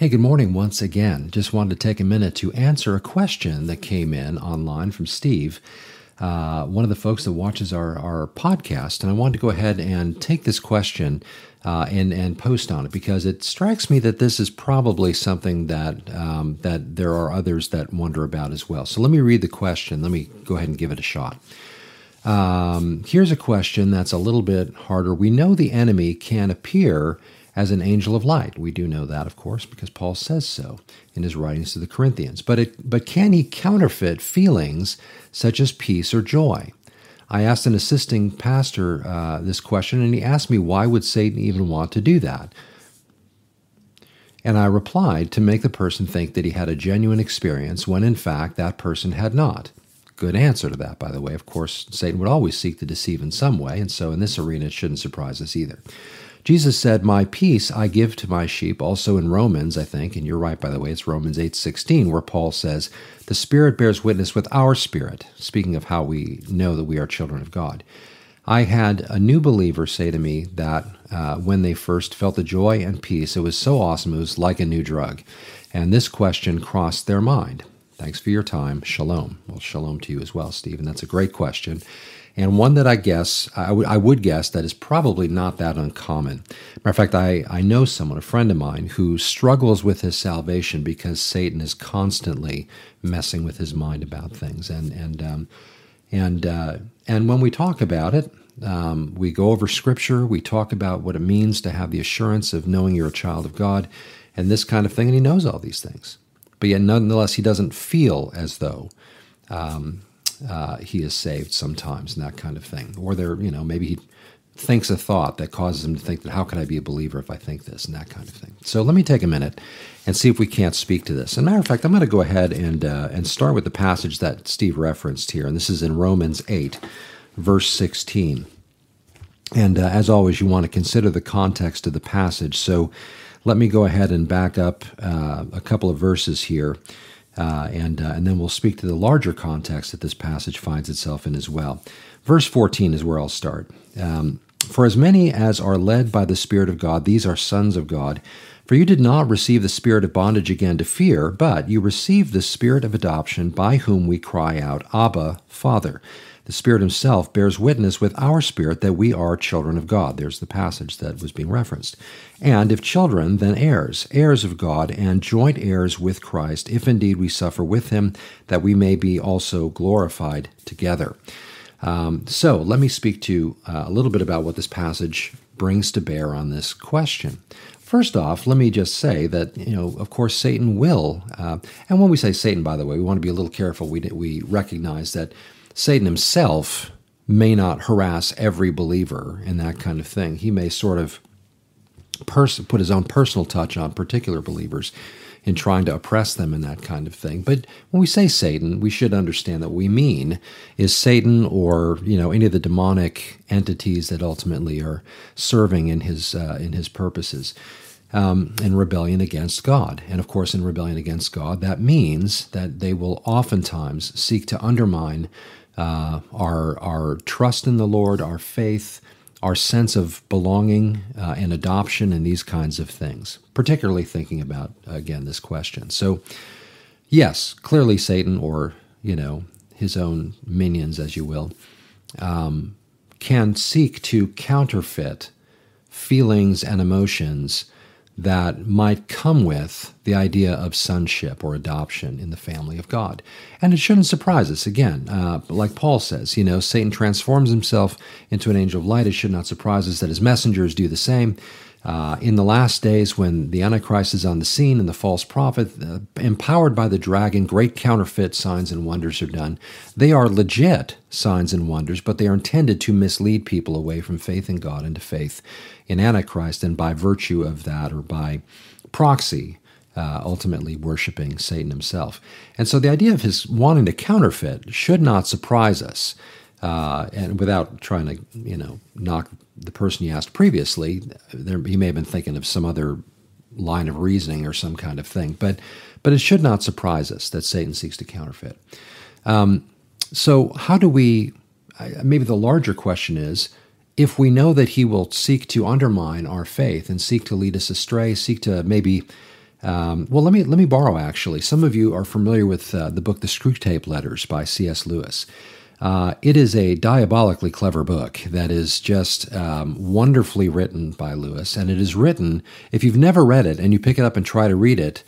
Hey, good morning once again. Just wanted to take a minute to answer a question that came in online from Steve, uh, one of the folks that watches our, our podcast. And I wanted to go ahead and take this question uh, and, and post on it because it strikes me that this is probably something that, um, that there are others that wonder about as well. So let me read the question. Let me go ahead and give it a shot. Um, here's a question that's a little bit harder. We know the enemy can appear as an angel of light. We do know that, of course, because Paul says so in his writings to the Corinthians. But, it, but can he counterfeit feelings such as peace or joy? I asked an assisting pastor uh, this question, and he asked me, why would Satan even want to do that? And I replied to make the person think that he had a genuine experience when in fact that person had not. Good answer to that, by the way. Of course, Satan would always seek to deceive in some way, and so in this arena it shouldn't surprise us either. Jesus said, "My peace I give to my sheep." Also in Romans, I think, and you're right by the way, it's Romans 8:16 where Paul says, "The Spirit bears witness with our spirit," speaking of how we know that we are children of God. I had a new believer say to me that uh, when they first felt the joy and peace, it was so awesome, it was like a new drug. And this question crossed their mind. Thanks for your time. Shalom. Well, shalom to you as well, Stephen. That's a great question and one that I guess I, would guess that is probably not that uncommon. Matter of fact, I, I know someone, a friend of mine, who struggles with his salvation because Satan is constantly messing with his mind about things, and and um, and uh, and when we talk about it, um, we go over Scripture, we talk about what it means to have the assurance of knowing you're a child of God, and this kind of thing, and he knows all these things, but yet nonetheless he doesn't feel as though. Um, uh, he is saved sometimes and that kind of thing. Or there, you know, maybe he thinks a thought that causes him to think that how can I be a believer if I think this and that kind of thing. So let me take a minute and see if we can't speak to this. And matter of fact, I'm going to go ahead and uh, and start with the passage that Steve referenced here, and this is in Romans 8, verse 16. And uh, as always, you want to consider the context of the passage. So let me go ahead and back up uh, a couple of verses here. Uh, and, uh, and then we'll speak to the larger context that this passage finds itself in as well. Verse 14 is where I'll start. Um, For as many as are led by the Spirit of God, these are sons of God. For you did not receive the spirit of bondage again to fear, but you received the spirit of adoption by whom we cry out, Abba, Father. The Spirit Himself bears witness with our spirit that we are children of God. There's the passage that was being referenced. And if children, then heirs, heirs of God, and joint heirs with Christ, if indeed we suffer with Him, that we may be also glorified together. Um, so let me speak to uh, a little bit about what this passage brings to bear on this question. First off, let me just say that, you know, of course, Satan will, uh, and when we say Satan, by the way, we want to be a little careful. We, we recognize that Satan himself may not harass every believer and that kind of thing. He may sort of pers- put his own personal touch on particular believers in trying to oppress them and that kind of thing. But when we say Satan, we should understand that we mean is Satan or you know any of the demonic entities that ultimately are serving in his uh, in his purposes. Um, in rebellion against God. And of course, in rebellion against God, that means that they will oftentimes seek to undermine uh, our our trust in the Lord, our faith, our sense of belonging uh, and adoption, and these kinds of things. Particularly thinking about again this question. So, yes, clearly Satan, or you know his own minions, as you will, um, can seek to counterfeit feelings and emotions that might come with the idea of sonship or adoption in the family of God. And it shouldn't surprise us. Again, uh, like Paul says, you know, Satan transforms himself into an angel of light. It should not surprise us that his messengers do the same. Uh, in the last days, when the Antichrist is on the scene and the false prophet, uh, empowered by the dragon, great counterfeit signs and wonders are done. They are legit signs and wonders, but they are intended to mislead people away from faith in God into faith in Antichrist, and by virtue of that, or by proxy, uh, ultimately worshiping Satan himself. And so the idea of his wanting to counterfeit should not surprise us. Uh, and without trying to, you know, knock the person you asked previously, there, he may have been thinking of some other line of reasoning or some kind of thing. But, but it should not surprise us that Satan seeks to counterfeit. Um, so, how do we? Maybe the larger question is if we know that he will seek to undermine our faith and seek to lead us astray, seek to maybe Um, well, let me let me borrow. Actually, some of you are familiar with uh, the book *The Screwtape Letters* by C.S. Lewis. Uh, it is a diabolically clever book that is just um, wonderfully written by Lewis, and it is written. If you've never read it and you pick it up and try to read it,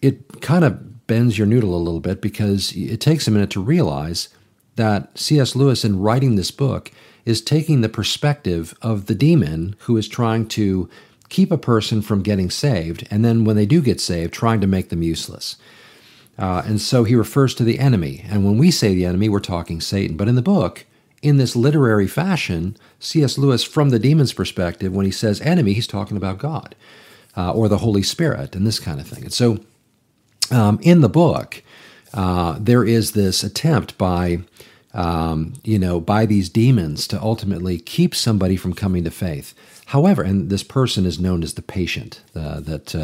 it kind of bends your noodle a little bit because it takes a minute to realize that C.S. Lewis, in writing this book, is taking the perspective of the demon who is trying to keep a person from getting saved, and then when they do get saved, trying to make them useless. Uh, and so he refers to the enemy. And when we say the enemy, we're talking Satan. But in the book, in this literary fashion, C.S. Lewis, from the demon's perspective, when he says enemy, he's talking about God uh, or the Holy Spirit and this kind of thing. And so um, in the book, uh, there is this attempt by um, you know, by these demons to ultimately keep somebody from coming to faith. However, and this person is known as the patient. Uh, that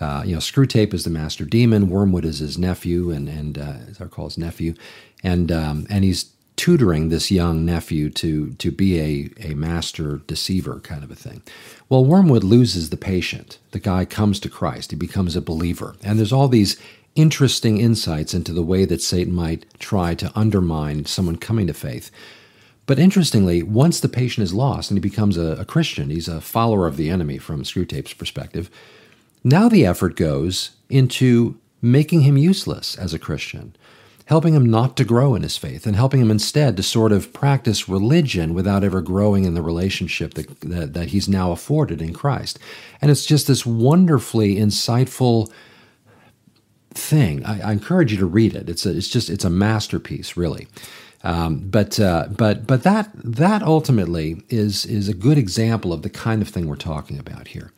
uh, you know, Screwtape is the master demon. Wormwood is his nephew, and and uh, his nephew, and um, and he's tutoring this young nephew to to be a a master deceiver kind of a thing. Well, Wormwood loses the patient. The guy comes to Christ. He becomes a believer, and there's all these interesting insights into the way that Satan might try to undermine someone coming to faith. But interestingly, once the patient is lost and he becomes a, a Christian, he's a follower of the enemy from Screwtape's perspective. Now the effort goes into making him useless as a Christian, helping him not to grow in his faith, and helping him instead to sort of practice religion without ever growing in the relationship that, that, that he's now afforded in Christ. And it's just this wonderfully insightful thing. I, I, encourage you to read it. It's a, it's just it's a masterpiece, really. Um, but uh, but but that that ultimately is is a good example of the kind of thing we're talking about here.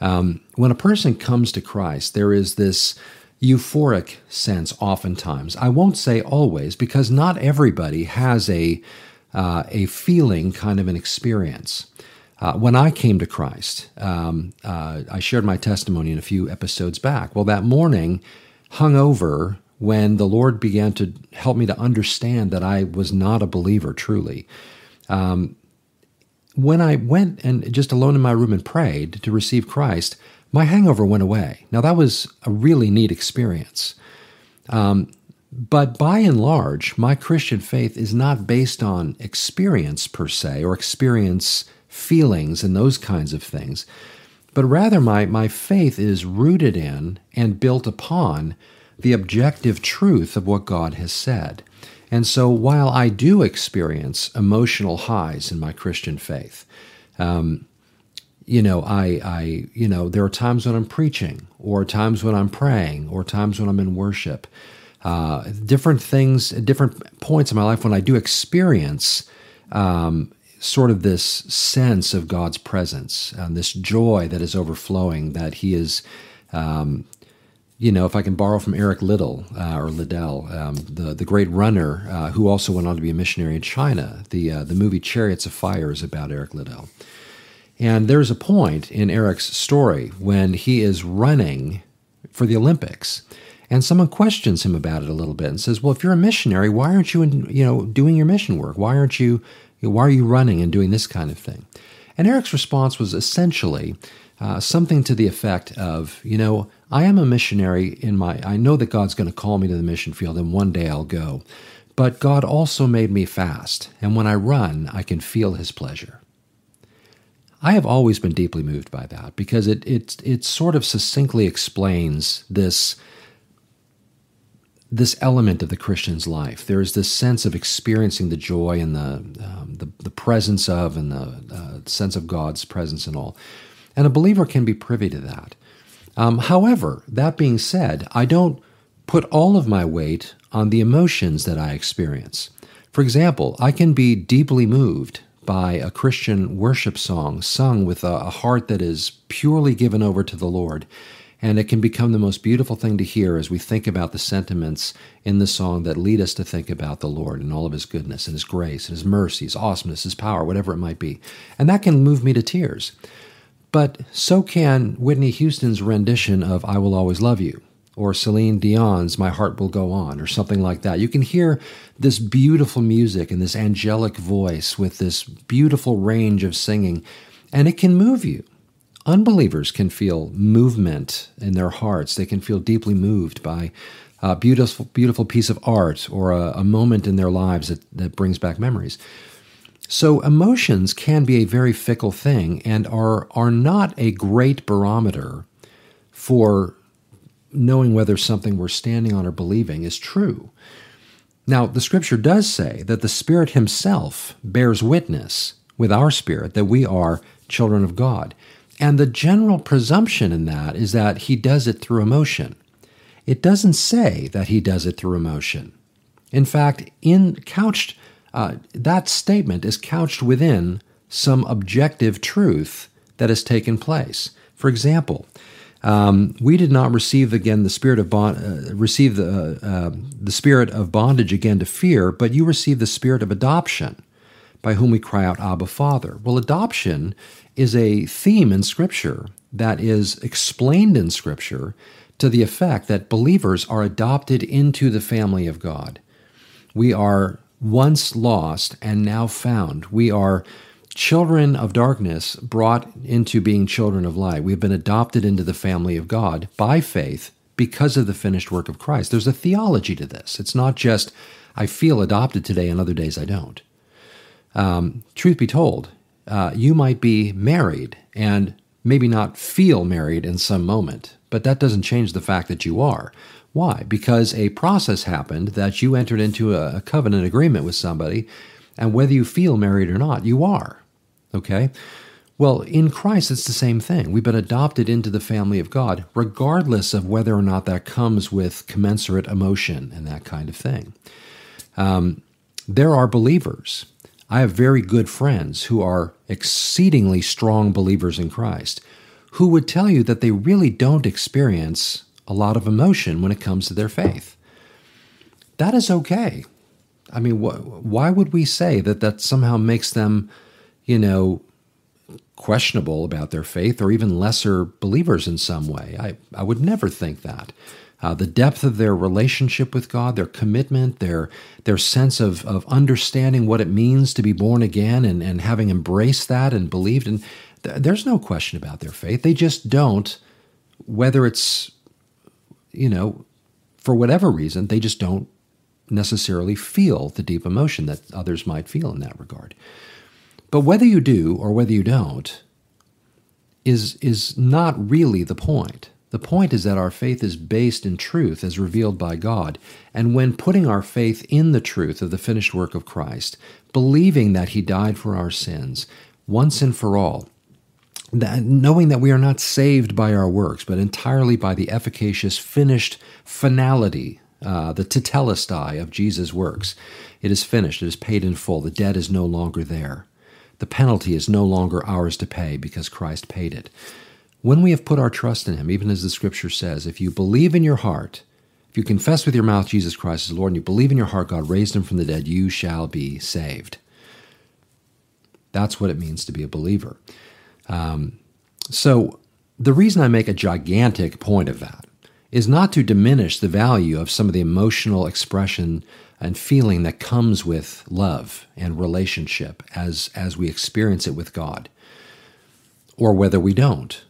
Um, when a person comes to Christ, there is this euphoric sense. Oftentimes, I won't say always, because not everybody has a uh, a feeling, kind of an experience. Uh, when I came to Christ, um, uh, I shared my testimony in a few episodes back. Well, that morning, hung over when the Lord began to help me to understand that I was not a believer truly. Um, when I went and just alone in my room and prayed to receive Christ, my hangover went away. Now, that was a really neat experience. Um, but by and large, my Christian faith is not based on experience per se or experience feelings and those kinds of things but rather my, my faith is rooted in and built upon the objective truth of what God has said. And so while I do experience emotional highs in my Christian faith, um, you know, I, I, you know, there are times when I'm preaching, or times when I'm praying, or times when I'm in worship. Uh, different things, different points in my life when I do experience um, sort of this sense of God's presence and this joy that is overflowing, that He is, um, you know, if I can borrow from Eric Liddell uh, or Liddell, um, the the great runner uh, who also went on to be a missionary in China. The uh, the movie Chariots of Fire is about Eric Liddell, and there's a point in Eric's story when he is running for the Olympics. And someone questions him about it a little bit and says, "Well, if you're a missionary, why aren't you, in, you know, doing your mission work? Why aren't you why are you running and doing this kind of thing? And Eric's response was essentially uh, something to the effect of, you know, I am a missionary in my, I know that God's going to call me to the mission field and one day I'll go. But God also made me fast, and when I run, I can feel his pleasure. I have always been deeply moved by that because it, it, it sort of succinctly explains this this element of the Christian's life. There is this sense of experiencing the joy and the um, the, the, presence of and the uh, sense of God's presence and all. And a believer can be privy to that. Um, however, that being said, I don't put all of my weight on the emotions that I experience. For example, I can be deeply moved by a Christian worship song sung with a, a heart that is purely given over to the Lord and it can become the most beautiful thing to hear as we think about the sentiments in the song that lead us to think about the Lord and all of His goodness and His grace and His mercy, His awesomeness, His power, whatever it might be. And that can move me to tears. But so can Whitney Houston's rendition of I Will Always Love You, or Celine Dion's My Heart Will Go On, or something like that. You can hear this beautiful music and this angelic voice with this beautiful range of singing, and it can move you unbelievers can feel movement in their hearts. They can feel deeply moved by a beautiful, beautiful piece of art or a, a moment in their lives that, that brings back memories. So emotions can be a very fickle thing and are are not a great barometer for knowing whether something we're standing on or believing is true. Now, the scripture does say that the Spirit Himself bears witness with our spirit that we are children of God. And the general presumption in that is that He does it through emotion. It doesn't say that He does it through emotion. In fact, in couched uh, that statement is couched within some objective truth that has taken place. For example, um, we did not receive again the spirit of bond, uh, receive the uh, the spirit of bondage again to fear, but you received the spirit of adoption, by whom we cry out, Abba, Father. Well, adoption is a theme in Scripture that is explained in Scripture to the effect that believers are adopted into the family of God. We are once lost and now found. We are children of darkness brought into being children of light. We've been adopted into the family of God by faith because of the finished work of Christ. There's a theology to this. It's not just, I feel adopted today and other days I don't. Um, truth be told, uh, you might be married and maybe not feel married in some moment, but that doesn't change the fact that you are. Why? Because a process happened that you entered into a, covenant agreement with somebody, and whether you feel married or not, you are. Okay? Well, in Christ, it's the same thing. We've been adopted into the family of God, regardless of whether or not that comes with commensurate emotion and that kind of thing. Um, there are believers. I have very good friends who are exceedingly strong believers in Christ who would tell you that they really don't experience a lot of emotion when it comes to their faith. That is okay. I mean, wh- why would we say that that somehow makes them, you know, questionable about their faith or even lesser believers in some way? I, I would never think that. Uh, the depth of their relationship with God, their commitment, their their sense of, of understanding what it means to be born again and, and having embraced that and believed. And th- there's no question about their faith. They just don't, whether it's you know, for whatever reason, they just don't necessarily feel the deep emotion that others might feel in that regard. But whether you do or whether you don't is, is not really the point. The point is that our faith is based in truth as revealed by God. And when putting our faith in the truth of the finished work of Christ, believing that He died for our sins once and for all, that, knowing that we are not saved by our works, but entirely by the efficacious, finished finality, uh, the tetelestai of Jesus' works. It is finished, it is paid in full, the debt is no longer there. The penalty is no longer ours to pay because Christ paid it. When we have put our trust in Him, even as the Scripture says, if you believe in your heart, if you confess with your mouth Jesus Christ as Lord, and you believe in your heart God raised Him from the dead, you shall be saved. That's what it means to be a believer. Um, so the reason I make a gigantic point of that is not to diminish the value of some of the emotional expression and feeling that comes with love and relationship as, as we experience it with God, or whether we don't.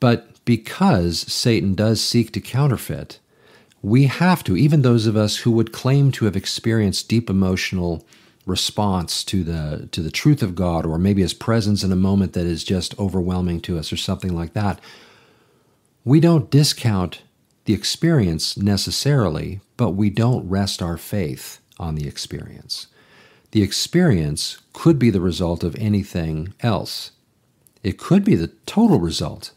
But because Satan does seek to counterfeit, we have to, even those of us who would claim to have experienced deep emotional response to the to the truth of God or maybe his presence in a moment that is just overwhelming to us or something like that we don't discount the experience necessarily but we don't rest our faith on the experience. The experience could be the result of anything else. It could be the total result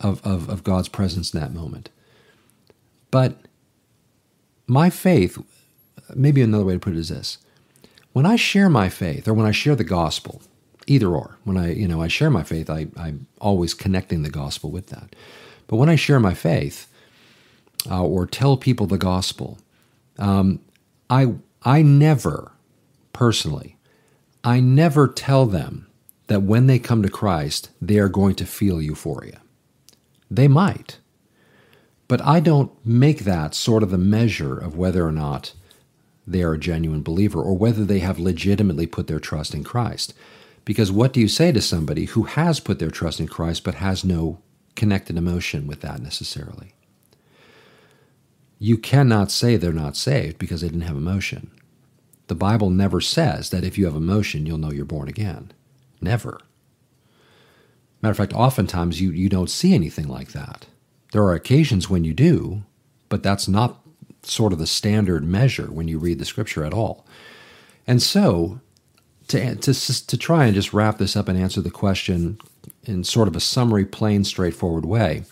of, of, of God's presence in that moment. But my faith maybe another way to put it is this when I share my faith or when I share the gospel, either or, when I, you know, I share my faith, I, I'm always connecting the gospel with that. But when I share my faith uh, or tell people the gospel, um, I, I never, personally, I never tell them that when they come to Christ, they are going to feel euphoria. They might. But I don't make that sort of the measure of whether or not they are a genuine believer or whether they have legitimately put their trust in Christ. Because what do you say to somebody who has put their trust in Christ but has no connected emotion with that necessarily? You cannot say they're not saved because they didn't have emotion. The Bible never says that if you have emotion, you'll know you're born again. Never. Matter of fact, oftentimes you, you don't see anything like that. There are occasions when you do, but that's not sort of the standard measure when you read the scripture at all. And so, to, to, to try and just wrap this up and answer the question in sort of a summary, plain, straightforward way,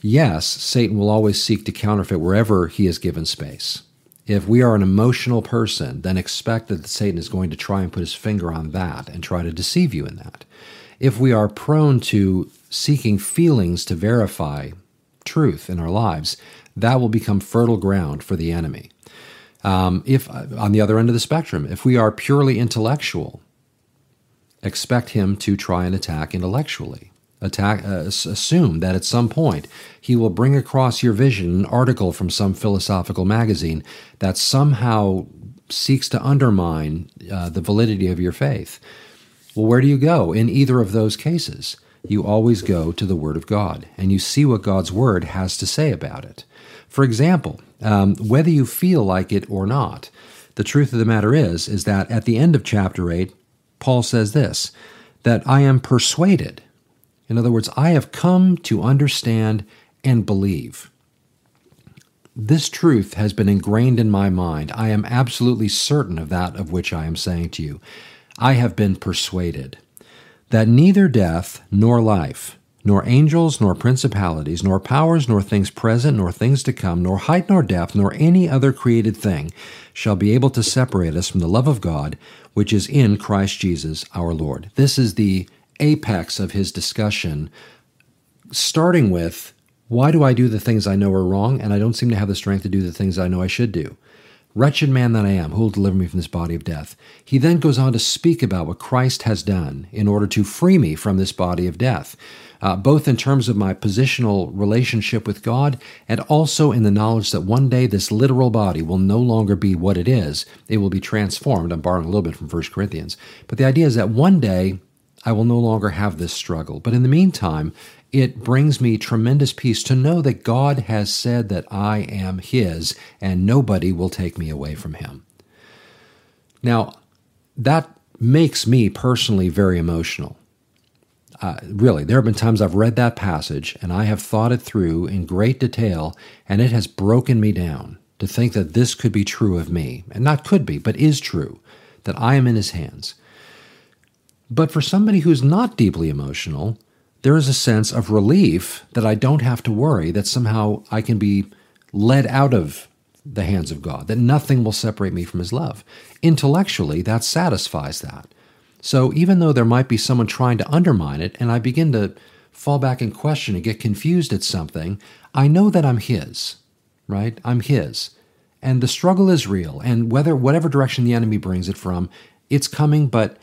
yes, Satan will always seek to counterfeit wherever he is given space. If we are an emotional person, then expect that Satan is going to try and put his finger on that and try to deceive you in that. If we are prone to seeking feelings to verify truth in our lives, that will become fertile ground for the enemy. Um, if on the other end of the spectrum, if we are purely intellectual, expect him to try and attack intellectually. Attack, uh, assume that at some point he will bring across your vision an article from some philosophical magazine that somehow seeks to undermine uh, the validity of your faith. Well, where do you go in either of those cases? You always go to the Word of God and you see what God's Word has to say about it. For example, um, whether you feel like it or not, the truth of the matter is, is that at the end of chapter 8, Paul says this that I am persuaded. In other words, I have come to understand and believe. This truth has been ingrained in my mind. I am absolutely certain of that of which I am saying to you. I have been persuaded that neither death nor life, nor angels, nor principalities, nor powers, nor things present, nor things to come, nor height, nor depth, nor any other created thing shall be able to separate us from the love of God, which is in Christ Jesus our Lord. This is the apex of his discussion, starting with why do I do the things I know are wrong, and I don't seem to have the strength to do the things I know I should do? Wretched man that I am, who will deliver me from this body of death? He then goes on to speak about what Christ has done in order to free me from this body of death, uh, both in terms of my positional relationship with God and also in the knowledge that one day this literal body will no longer be what it is. It will be transformed. I'm borrowing a little bit from 1 Corinthians. But the idea is that one day I will no longer have this struggle. But in the meantime, it brings me tremendous peace to know that God has said that I am His and nobody will take me away from Him. Now, that makes me personally very emotional. Uh, really, there have been times I've read that passage and I have thought it through in great detail, and it has broken me down to think that this could be true of me. And not could be, but is true, that I am in His hands. But for somebody who's not deeply emotional, there is a sense of relief that I don't have to worry that somehow I can be led out of the hands of God, that nothing will separate me from His love. Intellectually, that satisfies that. So even though there might be someone trying to undermine it, and I begin to fall back and question and get confused at something, I know that I'm His, right? I'm His. And the struggle is real. And whether whatever direction the enemy brings it from, it's coming, but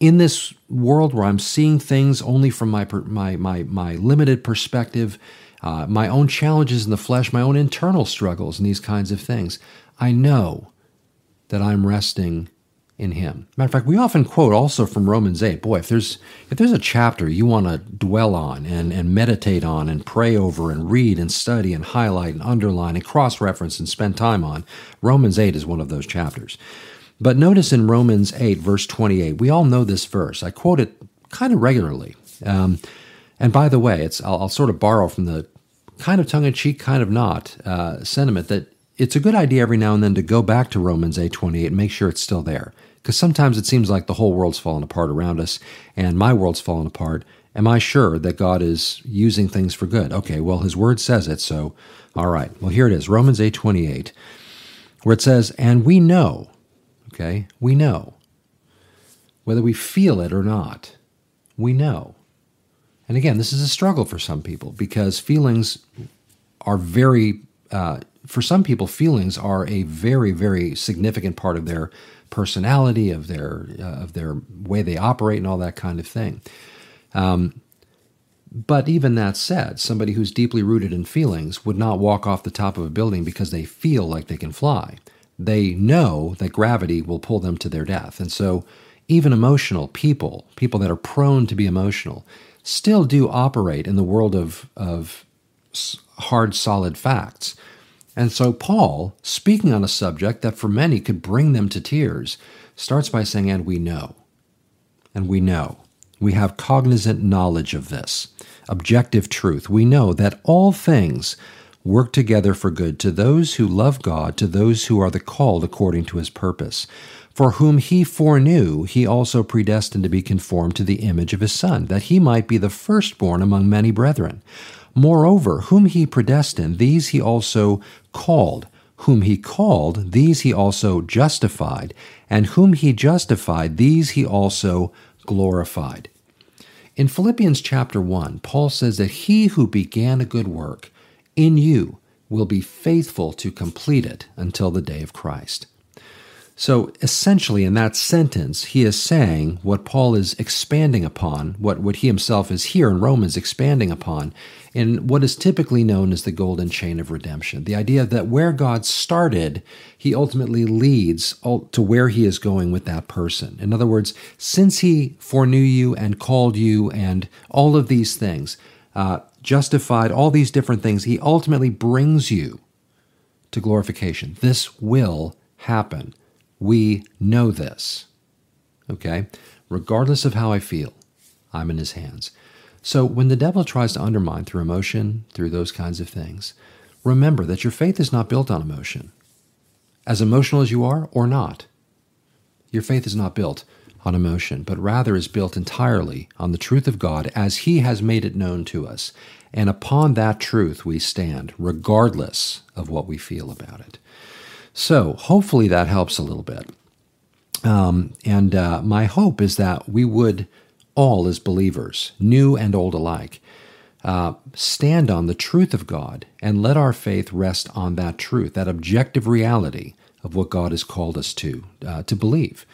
in this world where I'm seeing things only from my my my my limited perspective, uh, my own challenges in the flesh, my own internal struggles, and these kinds of things, I know that I'm resting in Him. Matter of fact, we often quote also from Romans eight. Boy, if there's if there's a chapter you want to dwell on and and meditate on and pray over and read and study and highlight and underline and cross reference and spend time on, Romans eight is one of those chapters. But notice in Romans 8, verse 28, we all know this verse. I quote it kind of regularly. Um, and by the way, it's I'll, I'll, sort of borrow from the kind of tongue in cheek, kind of not uh, sentiment that it's a good idea every now and then to go back to Romans 8, 28 and make sure it's still there. Because sometimes it seems like the whole world's fallen apart around us and my world's fallen apart. Am I sure that God is using things for good? Okay, well, his word says it, so all right. Well, here it is Romans 8, 28, where it says, And we know Okay? We know. Whether we feel it or not, we know. And again, this is a struggle for some people because feelings are very, uh, for some people, feelings are a very, very significant part of their personality, of their uh, of their way they operate, and all that kind of thing. Um, but even that said, somebody who's deeply rooted in feelings would not walk off the top of a building because they feel like they can fly they know that gravity will pull them to their death. And so, even emotional people, people that are prone to be emotional, still do operate in the world of, of hard, solid facts. And so, Paul, speaking on a subject that for many could bring them to tears, starts by saying, And we know. And we know. We have cognizant knowledge of this, objective truth. We know that all things work together for good to those who love God, to those who are the called according to his purpose. For whom he foreknew, he also predestined to be conformed to the image of his Son, that he might be the firstborn among many brethren. Moreover, whom he predestined, these he also called. Whom he called, these he also justified. And whom he justified, these he also glorified. In Philippians chapter 1, Paul says that he who began a good work in you will be faithful to complete it until the day of Christ. So essentially, in that sentence, he is saying what Paul is expanding upon, what, what he himself is here in Romans expanding upon, in what is typically known as the golden chain of redemption. The idea that where God started, he ultimately leads to where he is going with that person. In other words, since he foreknew you and called you and all of these things, uh, justified, all these different things, he ultimately brings you to glorification. This will happen. We know this. Okay? Regardless of how I feel, I'm in his hands. So when the devil tries to undermine through emotion, through those kinds of things, remember that your faith is not built on emotion. As emotional as you are or not, your faith is not built on emotion, but rather is built entirely on the truth of God as He has made it known to us. And upon that truth we stand, regardless of what we feel about it. So hopefully that helps a little bit. Um, and uh, my hope is that we would all, as believers, new and old alike, uh, stand on the truth of God and let our faith rest on that truth, that objective reality of what God has called us to, uh, to believe.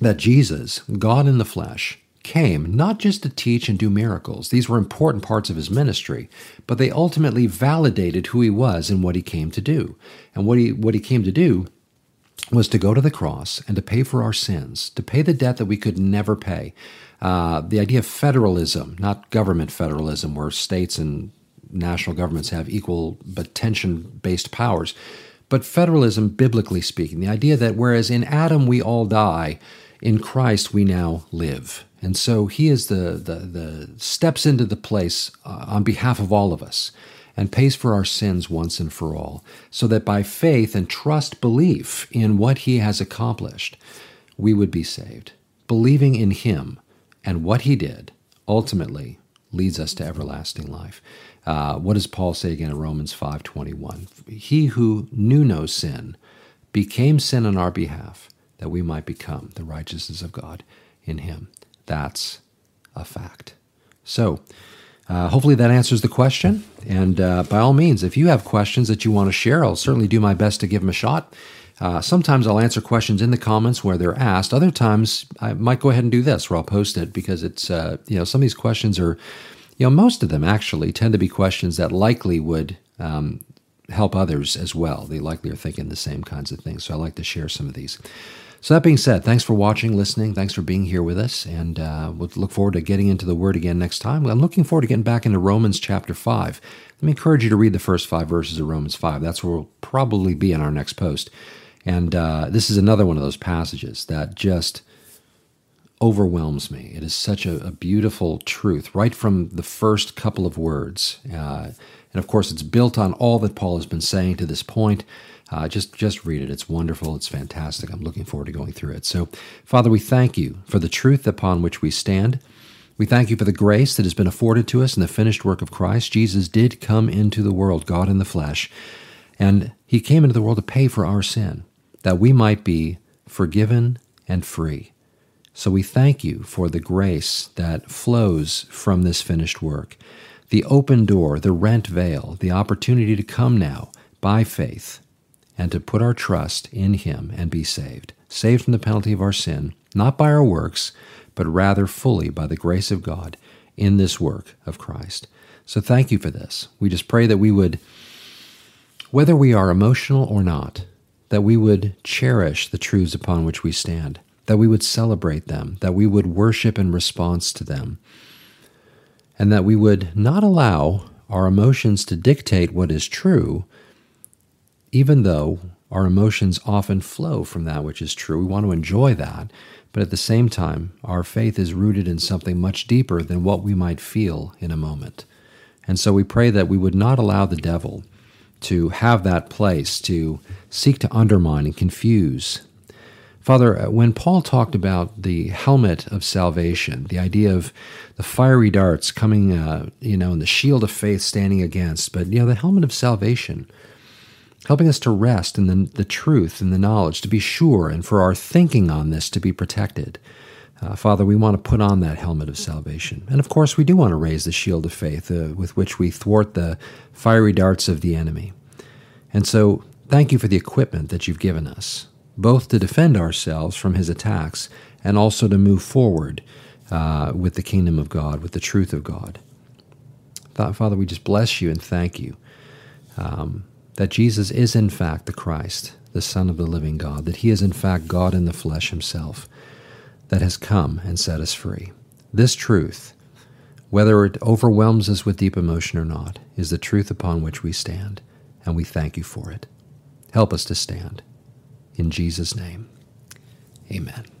That Jesus, God in the flesh, came not just to teach and do miracles, these were important parts of his ministry, but they ultimately validated who he was and what he came to do. And what he, what he came to do was to go to the cross and to pay for our sins, to pay the debt that we could never pay. Uh, the idea of federalism, not government federalism, where states and national governments have equal but tension based powers, but federalism, biblically speaking, the idea that whereas in Adam we all die, in Christ we now live. And so he is the, the, the steps into the place uh, on behalf of all of us and pays for our sins once and for all, so that by faith and trust belief in what he has accomplished, we would be saved. Believing in him and what he did ultimately leads us to everlasting life. Uh, what does Paul say again in Romans 5:21? He who knew no sin became sin on our behalf that we might become the righteousness of God in him. That's a fact. So, uh, hopefully that answers the question. And uh, by all means, if you have questions that you want to share, I'll certainly do my best to give them a shot. Uh, sometimes I'll answer questions in the comments where they're asked. Other times I might go ahead and do this where I'll post it because it's, uh, you know, some of these questions are, you know, most of them actually tend to be questions that likely would um, help others as well. They likely are thinking the same kinds of things. So I like to share some of these. So, that being said, thanks for watching, listening. Thanks for being here with us. And uh, we'll look forward to getting into the Word again next time. I'm looking forward to getting back into Romans chapter 5. Let me encourage you to read the first five verses of Romans 5. That's where we'll probably be in our next post. And uh, this is another one of those passages that just overwhelms me. It is such a, a beautiful truth right from the first couple of words. Uh, and of course, it's built on all that Paul has been saying to this point. Uh, just just read it. It's wonderful. It's fantastic. I'm looking forward to going through it. So, Father, we thank you for the truth upon which we stand. We thank you for the grace that has been afforded to us in the finished work of Christ. Jesus did come into the world, God in the flesh, and he came into the world to pay for our sin, that we might be forgiven and free. So we thank you for the grace that flows from this finished work, the open door, the rent veil, the opportunity to come now by faith and to put our trust in Him and be saved, saved from the penalty of our sin, not by our works, but rather fully by the grace of God in this work of Christ. So thank you for this. We just pray that we would, whether we are emotional or not, that we would cherish the truths upon which we stand, that we would celebrate them, that we would worship in response to them, and that we would not allow our emotions to dictate what is true, even though our emotions often flow from that which is true. We want to enjoy that, but at the same time, our faith is rooted in something much deeper than what we might feel in a moment. And so we pray that we would not allow the devil to have that place to seek to undermine and confuse. Father, uh, when Paul talked about the helmet of salvation, the idea of the fiery darts coming, uh, you know, and the shield of faith standing against, but, you know, the helmet of salvation, helping us to rest in the, the truth and the knowledge, to be sure, and for our thinking on this to be protected. Uh, Father, we want to put on that helmet of salvation. And of course, we do want to raise the shield of faith uh, with which we thwart the fiery darts of the enemy. And so, thank you for the equipment that you've given us, both to defend ourselves from his attacks and also to move forward uh, with the kingdom of God, with the truth of God. Father, we just bless you and thank you um, that Jesus is in fact the Christ, the Son of the living God, that he is in fact God in the flesh himself that has come and set us free. This truth, whether it overwhelms us with deep emotion or not, is the truth upon which we stand, and we thank you for it. Help us to stand. In Jesus' name, amen.